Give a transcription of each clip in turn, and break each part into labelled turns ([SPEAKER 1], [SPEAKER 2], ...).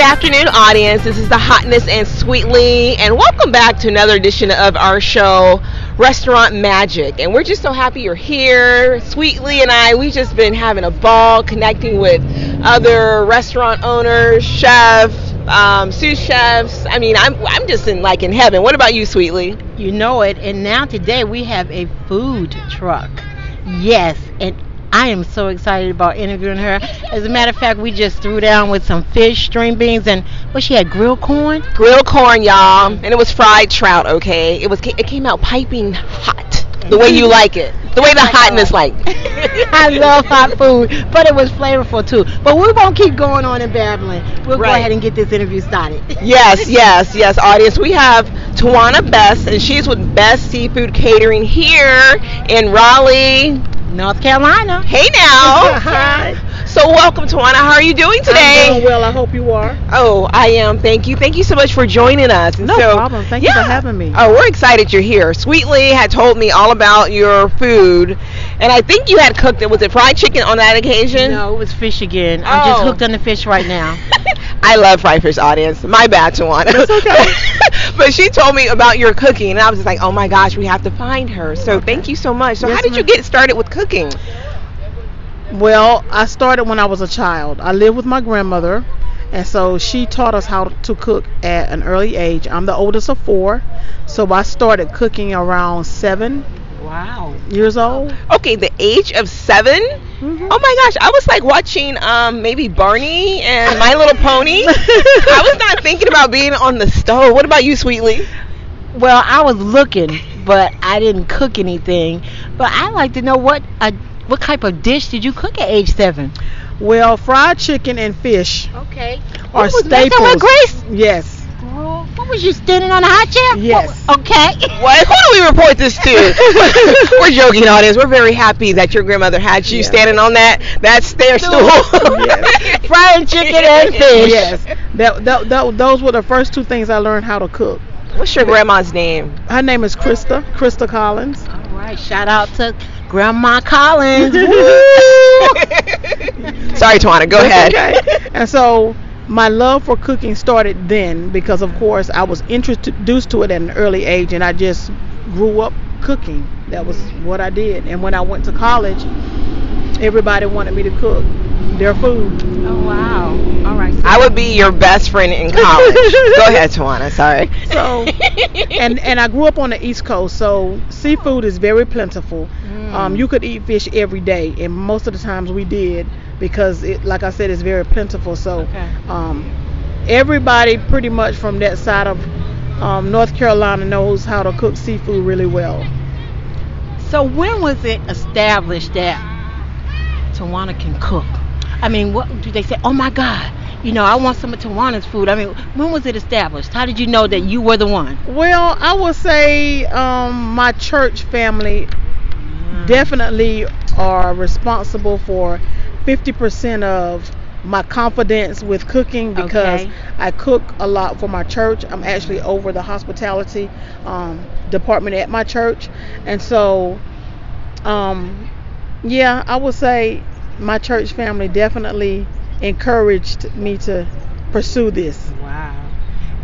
[SPEAKER 1] Good afternoon, audience. This is the Hotness and Sweetly, and welcome back to another edition of our show, Restaurant Magic. And we're just so happy you're here. Sweetly and I, we've just been having a ball connecting with other restaurant owners, chefs, um, sous chefs. I mean, I'm I'm just in like in heaven. What about you, Sweetly?
[SPEAKER 2] You know it. And now today we have a food truck. Yes, and I am so excited about interviewing her. As a matter of fact, we just threw down with some fish, string beans, and what she had grilled corn.
[SPEAKER 1] Grilled corn, y'all, and it was fried trout. Okay, it was it came out piping hot, the way you like it, the way the hotness like.
[SPEAKER 2] I love hot food, but it was flavorful too. But we won't keep going on and babbling. We'll
[SPEAKER 1] Right.
[SPEAKER 2] go ahead and get this interview started.
[SPEAKER 1] Yes, yes, yes, audience. We have Tawana Best, and she's with Best Seafood Catering here in Raleigh.
[SPEAKER 2] North Carolina.
[SPEAKER 1] Hey now. So welcome, Tawana. How are you doing today?
[SPEAKER 3] I'm doing well. I hope you are.
[SPEAKER 1] Oh, I am. Thank you. Thank you so much for joining us. And
[SPEAKER 3] No
[SPEAKER 1] so-
[SPEAKER 3] problem. Thank you for having me.
[SPEAKER 1] Oh, we're excited you're here. Sweetly had told me all about your food, and I think you had cooked it. Was it fried chicken on that occasion?
[SPEAKER 2] No, it was fish again. I'm just
[SPEAKER 1] Oh.
[SPEAKER 2] hooked on the fish right now.
[SPEAKER 1] I love fried fish, audience. My bad, Tawana.
[SPEAKER 3] That's okay.
[SPEAKER 1] but she told me about your cooking, and I was just like, oh my gosh, we have to find her. So thank you so much. So
[SPEAKER 3] Yes,
[SPEAKER 1] how did you get started with cooking?
[SPEAKER 3] Well, I started when I was a child. I lived with my grandmother, and so she taught us how to cook at an early age. I'm the oldest of four, so I started cooking around seven
[SPEAKER 2] wow.
[SPEAKER 3] years old.
[SPEAKER 1] Okay, the age of 7
[SPEAKER 3] Mhm.
[SPEAKER 1] Oh my gosh, I was like watching um maybe Barney and My Little Pony. I was not thinking about being on the stove. What about you, Sweetly?
[SPEAKER 2] Well, I was looking, but I didn't cook anything. But I like to know what a what type of dish did you cook at age seven?
[SPEAKER 3] Well, fried chicken and fish
[SPEAKER 2] Okay.
[SPEAKER 3] are
[SPEAKER 2] What was
[SPEAKER 3] staples.
[SPEAKER 2] with Grace?
[SPEAKER 3] Yes.
[SPEAKER 2] Girl, what was you standing on a hot chair?
[SPEAKER 3] Yes.
[SPEAKER 2] What- okay.
[SPEAKER 1] What? Who do we report this to? We're joking, audience. We're very happy that your grandmother had you
[SPEAKER 3] Yeah.
[SPEAKER 1] standing on that that stair stool.
[SPEAKER 3] Yes.
[SPEAKER 2] Frying chicken and fish.
[SPEAKER 3] Yes. That, that, that, those were the first two things I learned how to cook.
[SPEAKER 1] What's your grandma's name?
[SPEAKER 3] Her name is Krista, Krista Collins.
[SPEAKER 2] All right. Shout out to Grandma Collins.
[SPEAKER 1] Sorry, Tawana. Go
[SPEAKER 3] That's
[SPEAKER 1] ahead.
[SPEAKER 3] okay. And so my love for cooking started then because, of course, I was introduced to it at an early age, and I just grew up cooking. That was what I did. And when I went to college, everybody wanted me to cook their food.
[SPEAKER 2] oh wow. All right.
[SPEAKER 1] I would be your best friend in college. Go ahead, Tawana. Sorry.
[SPEAKER 3] So, and and I grew up on the East Coast, so seafood is very plentiful.
[SPEAKER 2] Mm.
[SPEAKER 3] Um, you could eat fish every day, and most of the times we did because it, like I said, it's very plentiful. So,
[SPEAKER 2] Okay.
[SPEAKER 3] um, everybody pretty much from that side of um, North Carolina knows how to cook seafood really well.
[SPEAKER 2] So when was it established that Tawana can cook? I mean, what do they say? Oh my God, you know, I want some of Tawana's food. I mean, when was it established? How did you know that you were the one?
[SPEAKER 3] Well, I would say um, my church family definitely are responsible for 50% of my confidence with cooking because
[SPEAKER 2] Okay.
[SPEAKER 3] I cook a lot for my church. I'm actually over the hospitality um, department at my church. And so, um, yeah, I would say my church family definitely encouraged me to pursue this.
[SPEAKER 2] Wow.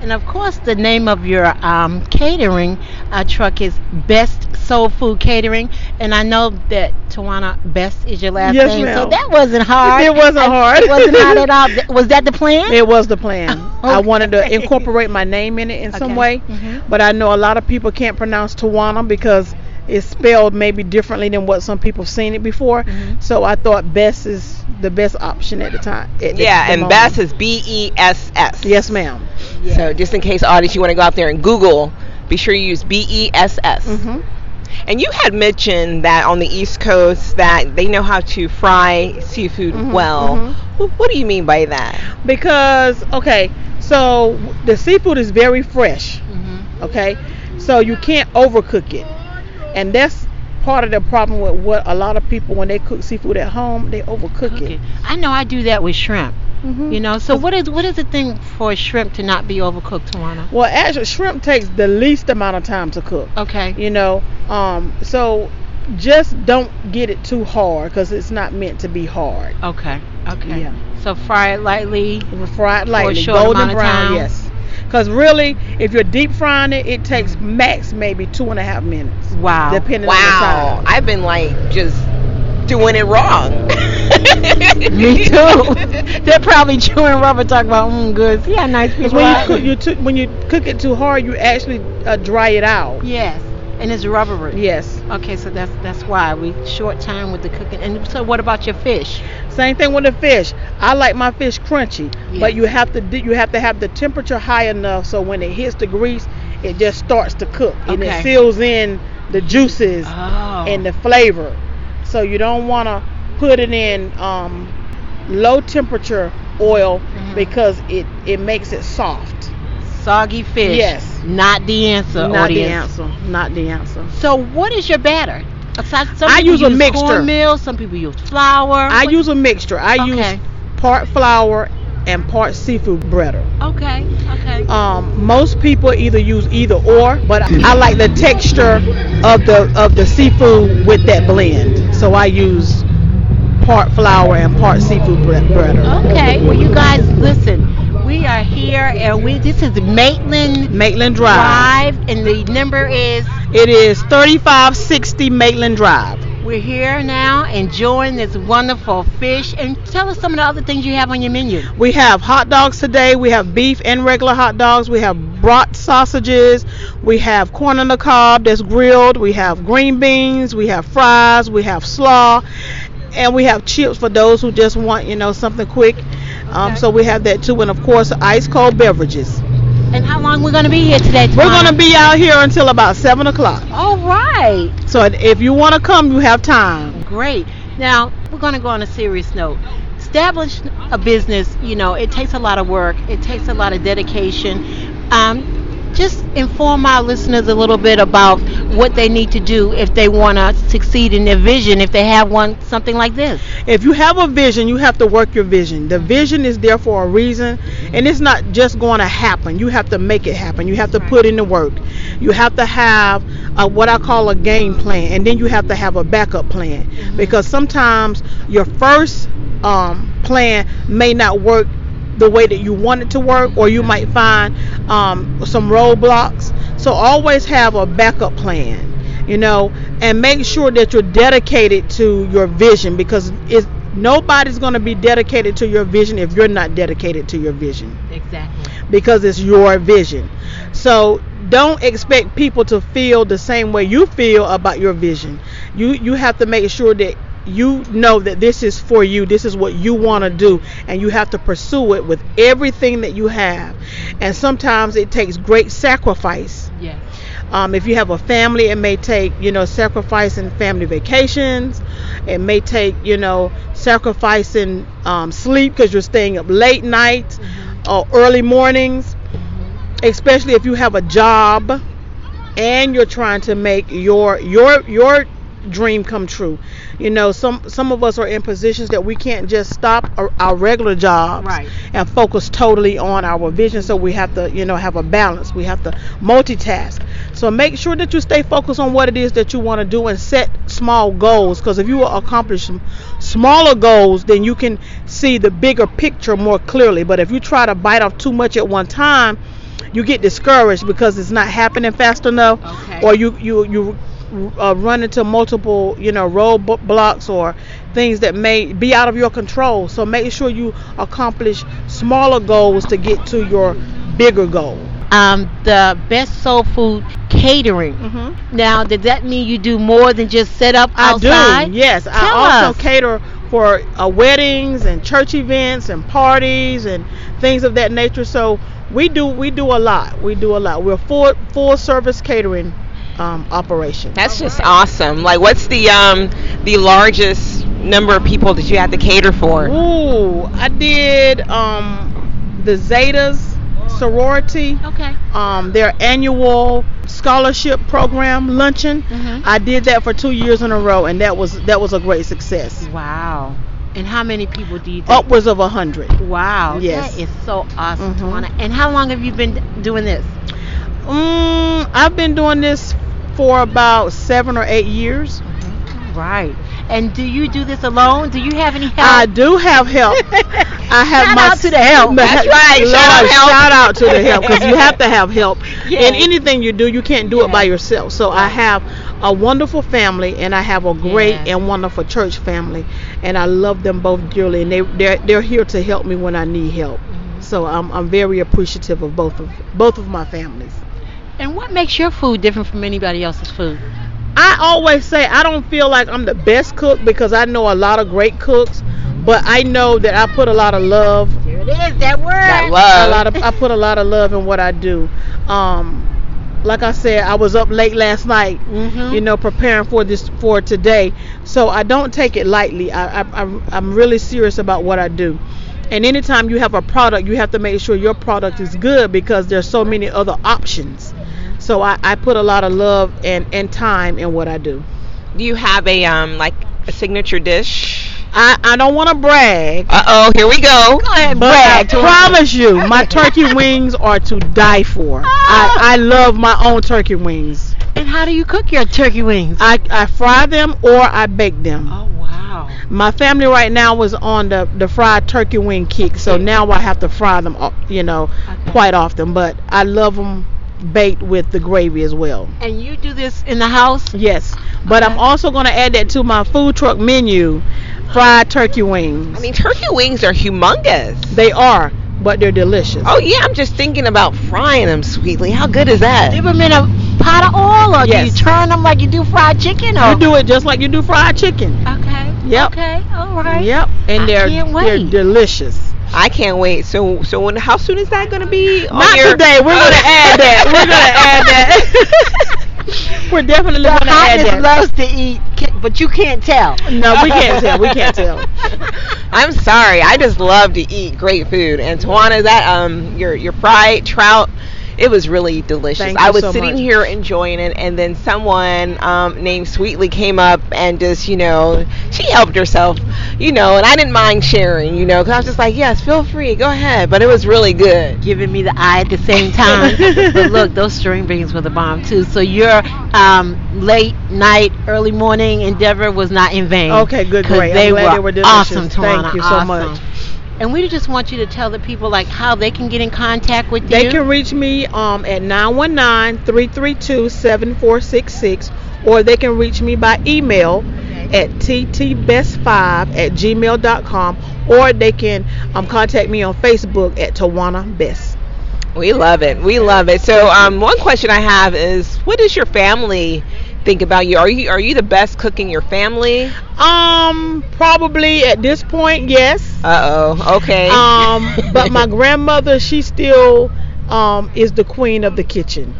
[SPEAKER 2] And of course, the name of your um, catering uh, truck is Best Soul Food Catering, and I know that Tawana Best is your last
[SPEAKER 3] Yes,
[SPEAKER 2] name, so that wasn't hard.
[SPEAKER 3] It wasn't
[SPEAKER 2] I-
[SPEAKER 3] hard.
[SPEAKER 2] It wasn't hard at all. Was that the plan?
[SPEAKER 3] It was the plan. I wanted to incorporate my name in it in some
[SPEAKER 2] Okay.
[SPEAKER 3] way,
[SPEAKER 2] Mhm.
[SPEAKER 3] but I know a lot of people can't pronounce Tawana because it's spelled maybe differently than what some people have seen it before.
[SPEAKER 2] Mhm.
[SPEAKER 3] So I thought Bess is the best option at the time. at
[SPEAKER 1] Yeah,
[SPEAKER 3] the
[SPEAKER 1] and
[SPEAKER 3] moment.
[SPEAKER 1] Bess is B E S S.
[SPEAKER 3] Yes, ma'am.
[SPEAKER 1] So just in case, audience, you want to go out there and Google, be sure you use B E S S.
[SPEAKER 3] hmm
[SPEAKER 1] And you had mentioned that on the East Coast that they know how to fry seafood
[SPEAKER 3] Mhm,
[SPEAKER 1] well.
[SPEAKER 3] mhm.
[SPEAKER 1] Wh- What do you mean by that?
[SPEAKER 3] Because okay, so the seafood is very fresh.
[SPEAKER 2] Mhm.
[SPEAKER 3] okay so you can't overcook it and that's part of the problem with what a lot of people when they cook seafood at home they overcook
[SPEAKER 2] Okay.
[SPEAKER 3] it
[SPEAKER 2] I know I do that with shrimp.
[SPEAKER 3] Mhm.
[SPEAKER 2] You know, so what is what is the thing for shrimp to not be overcooked, Tawana?
[SPEAKER 3] well actually shrimp takes the least amount of time to cook
[SPEAKER 2] Okay.
[SPEAKER 3] you know um so just don't get it too hard because it's not meant to be hard
[SPEAKER 2] Okay. Okay.
[SPEAKER 3] Yeah.
[SPEAKER 2] So fry it lightly.
[SPEAKER 3] Fry it lightly,
[SPEAKER 2] short
[SPEAKER 3] golden
[SPEAKER 2] amount of
[SPEAKER 3] brown.
[SPEAKER 2] time.
[SPEAKER 3] Yes. Because really, if you're deep frying it, it takes max maybe two and a half minutes.
[SPEAKER 2] Wow.
[SPEAKER 3] Depending
[SPEAKER 1] Wow.
[SPEAKER 3] on the size.
[SPEAKER 1] I've been like just doing it wrong.
[SPEAKER 2] Me too. They're probably chewing rubber talking about mm good. See how nice
[SPEAKER 3] Because
[SPEAKER 2] people
[SPEAKER 3] when you cook, you took when you cook it too hard, you actually uh, dry it out.
[SPEAKER 2] Yes. And it's rubbery.
[SPEAKER 3] Yes.
[SPEAKER 2] Okay, so that's that's why we short time with the cooking. And so, what about your fish?
[SPEAKER 3] Same thing with the fish. I like my fish crunchy, but you have to you have to have the temperature high enough so when it hits the grease, it just starts to cook and it seals in the juices
[SPEAKER 2] Oh.
[SPEAKER 3] and the flavor. So you don't want to put it in um, low temperature oil
[SPEAKER 2] Mhm.
[SPEAKER 3] because it it makes it soft.
[SPEAKER 2] soggy fish.
[SPEAKER 3] Yes.
[SPEAKER 2] Not the answer.
[SPEAKER 3] Not the answer. Not the answer.
[SPEAKER 2] So, what is your batter? Aside- Some
[SPEAKER 3] I use a mixture.
[SPEAKER 2] Cornmeal. Some people use flour.
[SPEAKER 3] I
[SPEAKER 2] What-
[SPEAKER 3] use a mixture. I use part flour and part seafood breader.
[SPEAKER 2] Okay. Okay.
[SPEAKER 3] um, most people either use either or, but I like the texture of the of the seafood with that blend. So I use part flour and part seafood bre- breader.
[SPEAKER 2] Okay. Well, you guys, listen. We are here, and we. This is Maitland
[SPEAKER 3] Maitland Drive.
[SPEAKER 2] Drive, and the number is.
[SPEAKER 3] It is 3560 Maitland Drive.
[SPEAKER 2] We're here now, enjoying this wonderful fish. And tell us some of the other things you have on your menu.
[SPEAKER 3] We have hot dogs today. We have beef and regular hot dogs. We have brat sausages. We have corn on the cob that's grilled. We have green beans. We have fries. We have slaw. And we have chips for those who just want, you know, something quick. Um,
[SPEAKER 2] Okay.
[SPEAKER 3] so we have that too. And of course, ice cold beverages.
[SPEAKER 2] And how long we're going to be here today?
[SPEAKER 3] We're going to be out here until about 7 o'clock.
[SPEAKER 2] All right.
[SPEAKER 3] So if you want to come, you have time.
[SPEAKER 2] Great. Now, we're going to go on a serious note. Establish a business, you know, it takes a lot of work, it takes a lot of dedication. Um, just inform our listeners a little bit about what they need to do if they want to succeed in their vision, if they have one, something like this.
[SPEAKER 3] If you have a vision, you have to work your vision. The vision is there for a reason, and it's not just going to happen. You have to make it happen. You have to put in the work. You have to have a, what I call a game plan, and then you have to have a backup plan because sometimes your first um, plan may not work the way that you want it to work, or you might find um, some roadblocks. So always have a backup plan, you know, and make sure that you're dedicated to your vision because it's nobody's going to be dedicated to your vision if you're not dedicated to your vision
[SPEAKER 2] Exactly.
[SPEAKER 3] because it's your vision. So don't expect people to feel the same way you feel about your vision. You you have to make sure that you know that this is for you. This is what you want to do and you have to pursue it with everything that you have. And sometimes it takes great sacrifice.
[SPEAKER 2] Yes.
[SPEAKER 3] Um, if you have a family, it may take, you know, sacrificing family vacations. It may take, you know, sacrificing um, sleep because you're staying up late nights or early mornings, especially if you have a job and you're trying to make your your your dream come true. You know, some some of us are in positions that we can't just stop our, our regular jobs
[SPEAKER 2] Right.
[SPEAKER 3] and focus totally on our vision. So we have to, you know, have a balance. We have to multitask. So make sure that you stay focused on what it is that you want to do and set small goals. Because if you accomplish smaller goals, then you can see the bigger picture more clearly. But if you try to bite off too much at one time, you get discouraged because it's not happening fast enough,
[SPEAKER 2] Okay.
[SPEAKER 3] or you you you uh, run into multiple you know roadblocks or things that may be out of your control. So make sure you accomplish smaller goals to get to your bigger goal.
[SPEAKER 2] Um, the best soul food catering.
[SPEAKER 3] Mm-hmm.
[SPEAKER 2] Now, does that mean you do more than just set up outside?
[SPEAKER 3] I do. Yes, I also
[SPEAKER 2] us.
[SPEAKER 3] cater for uh, weddings and church events and parties and things of that nature. So we do we do a lot. We do a lot. We're full full service catering um, operation.
[SPEAKER 1] That's just awesome. Like, what's the um the largest number of people that you had to cater for?
[SPEAKER 3] Ooh, I did um, the Zetas sorority.
[SPEAKER 2] Okay.
[SPEAKER 3] Um, their annual scholarship program luncheon.
[SPEAKER 2] Mhm.
[SPEAKER 3] I did that for two years in a row, and that was that was a great success.
[SPEAKER 2] Wow. And how many people do you think?
[SPEAKER 3] Upwards of a hundred.
[SPEAKER 2] Wow.
[SPEAKER 3] Yes.
[SPEAKER 2] That is so awesome,
[SPEAKER 3] Mhm.
[SPEAKER 2] Tawana. And how long have you been doing this?
[SPEAKER 3] Mm, I've been doing this for about seven or eight years.
[SPEAKER 2] Right. And do you do this alone? Do you have any help?
[SPEAKER 3] I do have help. I have
[SPEAKER 2] Shout
[SPEAKER 3] my
[SPEAKER 2] out to the help.
[SPEAKER 1] That's right.
[SPEAKER 3] Lord,
[SPEAKER 1] Shout out
[SPEAKER 3] shout out to the help because you have to have help
[SPEAKER 2] Yeah.
[SPEAKER 3] in anything you do. You can't do it by yourself. So I have a wonderful family and I have a great
[SPEAKER 2] Yeah.
[SPEAKER 3] and wonderful church family, and I love them both dearly. And they they're, they're here to help me when I need help.
[SPEAKER 2] Mm-hmm.
[SPEAKER 3] So I'm I'm very appreciative of both of both of my families.
[SPEAKER 2] And what makes your food different from anybody else's food?
[SPEAKER 3] I always say I don't feel like I'm the best cook because I know a lot of great cooks, but I know that I put a lot of love
[SPEAKER 2] There it is, that word.
[SPEAKER 1] That
[SPEAKER 3] a lot of I put a lot of love in what I do. Um, like I said, I was up late last night,
[SPEAKER 2] Mhm.
[SPEAKER 3] you know, preparing for this for today. So I don't take it lightly. I, I I'm, I'm really serious about what I do. And anytime you have a product, you have to make sure your product is good because there's so many other options. So I, I put a lot of love and, and time in what I do.
[SPEAKER 1] Do you have a um like a signature dish?
[SPEAKER 3] I, I don't want to brag,
[SPEAKER 1] Uh oh, here we go.
[SPEAKER 2] Go ahead,
[SPEAKER 3] But I
[SPEAKER 2] brag. to
[SPEAKER 3] promise you, my turkey wings are to die for. I, I love my own turkey wings.
[SPEAKER 2] And how do you cook your turkey wings?
[SPEAKER 3] I, I fry them or I bake them.
[SPEAKER 2] oh wow.
[SPEAKER 3] My family right now was on the, the fried turkey wing kick, so now I have to fry them, uh, you know,
[SPEAKER 2] Okay.
[SPEAKER 3] quite often. But I love them baked with the gravy as well.
[SPEAKER 2] And you do this in the house?
[SPEAKER 3] Yes, but I'm also going to add that to my food truck menu, fried turkey wings.
[SPEAKER 1] I mean, turkey wings are humongous.
[SPEAKER 3] they are, but they're delicious.
[SPEAKER 1] Oh yeah, I'm just thinking about frying them sweetly. How good is that?
[SPEAKER 2] Dip them in a pot of oil, or do you turn them like you do fried chicken? Or
[SPEAKER 3] You do it just like you do fried chicken.
[SPEAKER 2] Okay.
[SPEAKER 3] Yep.
[SPEAKER 2] Okay. All right.
[SPEAKER 3] Yep, and
[SPEAKER 2] I
[SPEAKER 3] they're
[SPEAKER 2] can't
[SPEAKER 3] they're delicious.
[SPEAKER 1] I can't wait. So so when how soon is that gonna be? on
[SPEAKER 3] Not
[SPEAKER 1] your-
[SPEAKER 3] today. We're gonna add that. We're gonna add that. We're definitely
[SPEAKER 2] The
[SPEAKER 3] gonna add
[SPEAKER 2] hotness
[SPEAKER 3] that.
[SPEAKER 2] loves to eat, but you can't tell.
[SPEAKER 3] No, we can't tell. We can't tell.
[SPEAKER 1] I'm sorry. I just love to eat great food. And Tawana, that um your your fried trout, it was really delicious.
[SPEAKER 3] Thank
[SPEAKER 1] I was
[SPEAKER 3] so
[SPEAKER 1] sitting
[SPEAKER 3] much.
[SPEAKER 1] here enjoying it, and then someone um, named Sweetly came up and just you know she helped herself, you know, and I didn't mind sharing, you know, because I was just like, yes, feel free, go ahead. But it was really good.
[SPEAKER 2] Giving me the eye at the same time. but look, those string beans were the bomb too. So your um, late night, early morning endeavor was not in vain.
[SPEAKER 3] Okay, good, great. I'm
[SPEAKER 2] They
[SPEAKER 3] glad
[SPEAKER 2] were
[SPEAKER 3] they were delicious.
[SPEAKER 2] awesome,
[SPEAKER 3] Thank
[SPEAKER 2] Tawana,
[SPEAKER 3] you so
[SPEAKER 2] awesome.
[SPEAKER 3] much.
[SPEAKER 2] And we just want you to tell the people like how they can get in contact with
[SPEAKER 3] They
[SPEAKER 2] you.
[SPEAKER 3] They can reach me um, at 919-332-7466 or they can reach me by email at ttbest5 at gmail.com or they can um, contact me on Facebook at Tawana Best.
[SPEAKER 1] We love it. We love it. So, um, one question I have is, what is your family think about you? Are you are you the best cook in your family?
[SPEAKER 3] Um, probably at this point, yes.
[SPEAKER 1] Uh oh. Okay.
[SPEAKER 3] Um, but my grandmother, she still um, is the queen of the kitchen.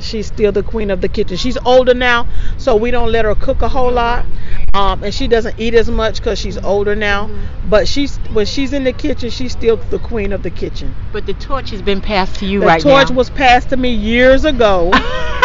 [SPEAKER 3] She's still the queen of the kitchen. She's older now, so we don't let her cook a whole lot. Um, and she doesn't eat as much because she's older now. But she's when she's in the kitchen, she's still the queen of the kitchen.
[SPEAKER 2] but the torch has been passed to you
[SPEAKER 3] The
[SPEAKER 2] right now.
[SPEAKER 3] The torch was passed to me years ago.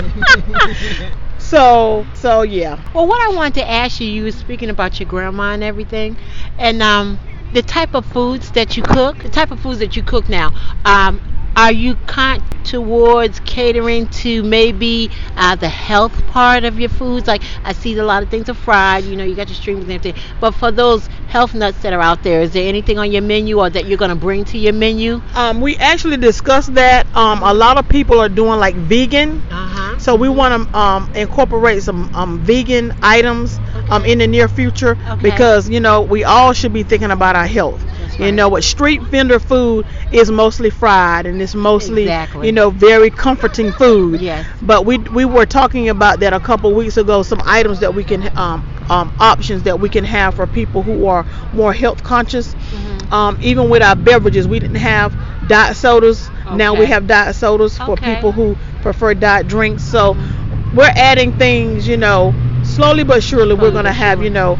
[SPEAKER 3] so so yeah.
[SPEAKER 2] Well, what I wanted to ask you, you were speaking about your grandma and everything, and um, the type of foods that you cook, the type of foods that you cook now. Um, are you kind towards catering to maybe uh, the health part of your foods? Like I see a lot of things are fried. You know, you got your streams and everything. But for those health nuts that are out there, is there anything on your menu or that you're gonna bring to your menu?
[SPEAKER 3] Um, we actually discussed that. Um, a lot of people are doing like vegan.
[SPEAKER 2] Uh huh.
[SPEAKER 3] So we want to um, incorporate some um, vegan items um, in the near future
[SPEAKER 2] Okay.
[SPEAKER 3] because you know we all should be thinking about our health.
[SPEAKER 2] That's
[SPEAKER 3] You know what street vendor food is mostly fried and it's mostly
[SPEAKER 2] Exactly.
[SPEAKER 3] you know very comforting food.
[SPEAKER 2] Yes.
[SPEAKER 3] But we we were talking about that a couple weeks ago. Some items that we can um, um, options that we can have for people who are more health conscious.
[SPEAKER 2] Mhm.
[SPEAKER 3] Um, even with our beverages, we didn't have diet sodas. Now we have diet sodas for
[SPEAKER 2] Okay.
[SPEAKER 3] people who prefer diet drinks. So we're adding things, you know, slowly but surely. We're gonna have,
[SPEAKER 2] surely.
[SPEAKER 3] you know,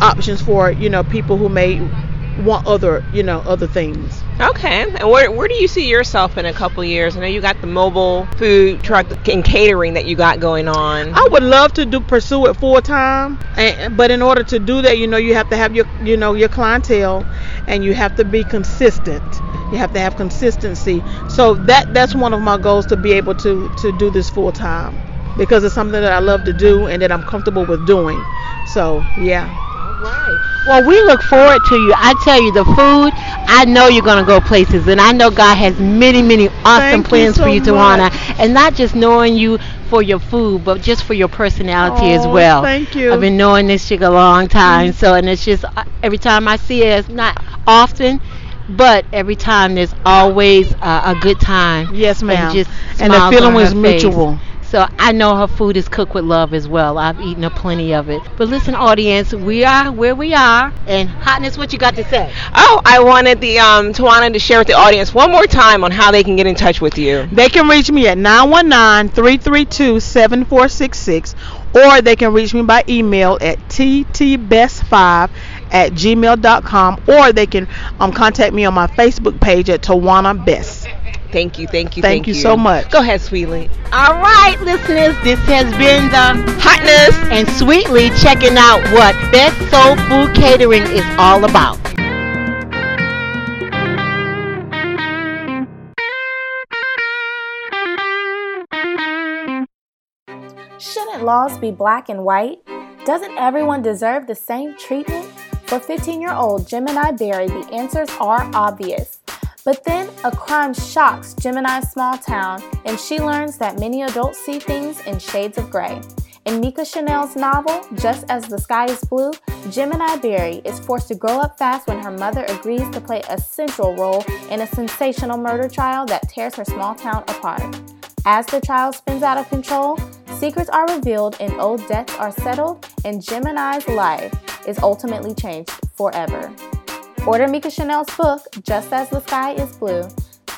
[SPEAKER 3] options for you know people who may want other, you know, other things.
[SPEAKER 1] Okay. And where where do you see yourself in a couple years? I know you got the mobile food truck and catering that you got going on.
[SPEAKER 3] I would love to do pursue it full time, and, but in order to do that, you know, you have to have your, you know, your clientele, and you have to be consistent. You have to have consistency. So that that's one of my goals to be able to to do this full time. because it's something that I love to do and that I'm comfortable with doing. So yeah.
[SPEAKER 2] Right. Well, we look forward to you. I tell you, the food, I know you're going to go places. And I know God has many, many awesome
[SPEAKER 3] Thank you
[SPEAKER 2] plans
[SPEAKER 3] so
[SPEAKER 2] for you, Tawana.
[SPEAKER 3] much.
[SPEAKER 2] And not just knowing you for your food, but just for your personality as
[SPEAKER 3] Oh,
[SPEAKER 2] well.
[SPEAKER 3] thank you.
[SPEAKER 2] I've been knowing this chick a long time. So, and it's just uh, every time I see her, it's not often. But every time there's always uh, a good time.
[SPEAKER 3] Yes, ma'am.
[SPEAKER 2] And, just
[SPEAKER 3] And the feeling was
[SPEAKER 2] her face.
[SPEAKER 3] mutual.
[SPEAKER 2] So I know her food is cooked with love as well. I've eaten a plenty of it. But listen, audience, we are where we are. And hotness, what you got to say?
[SPEAKER 1] Oh, I wanted the um, Tawana to share with the audience one more time on how they can get in touch with you.
[SPEAKER 3] They can reach me at 919-332-7466 or they can reach me by email at ttbest5 at gmail.com or they can um, contact me on my Facebook page at Tawana Best.
[SPEAKER 1] Thank you, thank you,
[SPEAKER 3] Thank you so much.
[SPEAKER 1] Go ahead, Sweetly.
[SPEAKER 2] All right, listeners, this has been the
[SPEAKER 1] Hotness.
[SPEAKER 2] and Sweetly checking out what Best Soul Food Catering is all about.
[SPEAKER 4] Shouldn't laws be black and white? Doesn't everyone deserve the same treatment? For 15 year old Gemini Barry, the answers are obvious. But then a crime shocks Gemini's small town, and she learns that many adults see things in shades of gray. In Mika Chanel's novel, Just as the Sky is Blue, Gemini Berry is forced to grow up fast when her mother agrees to play a central role in a sensational murder trial that tears her small town apart. As the trial spins out of control, secrets are revealed and old debts are settled, and Gemini's life is ultimately changed forever. Order Mika Chanel's book, Just As the Sky is Blue.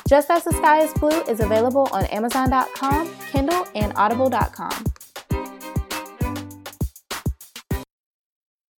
[SPEAKER 4] Just As the Sky is Blue is available on Amazon.com, Kindle, and Audible.com.